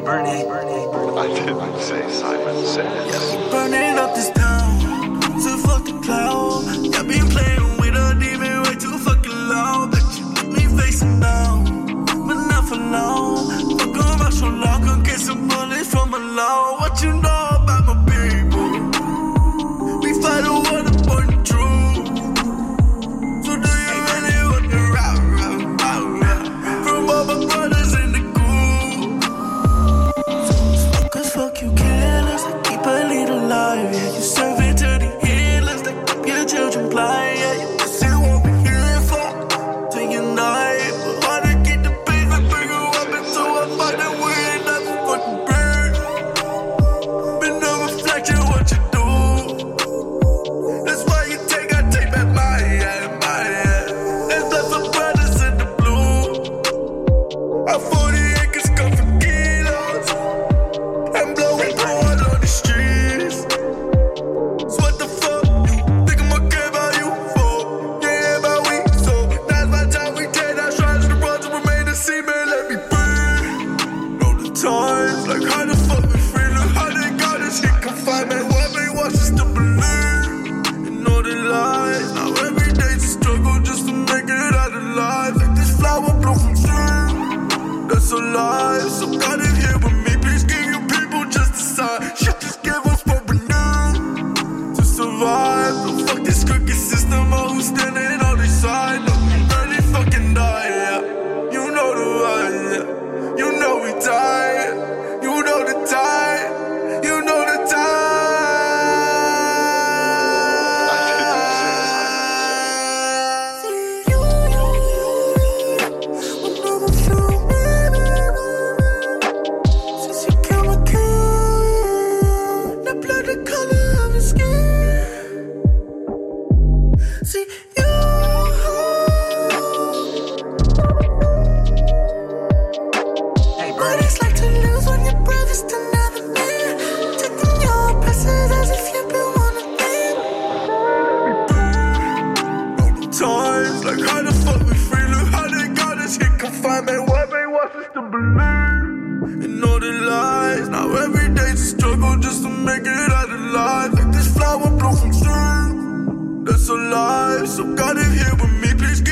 Burnett. I didn't say Simon says. Burning up this town, so fuck the cloud. Yeah, been playing with a demon way too fucking loud. Bet you let me him now, but not for long. Fuck around so long, gonna get some bullets from a law. What you know about my people? We fight a war to point the truth. So do you really want to rap, rap, rap, rap? From all my brothers survive. Fuck this crooked system. Who's standing on this side. Really fucking die. See you. What it's like to lose when your brother's man. Taking your as if you've like how the fuck we free? Look how they got us here confinement. What they want us to believe it's alive, so gotta hear with me, please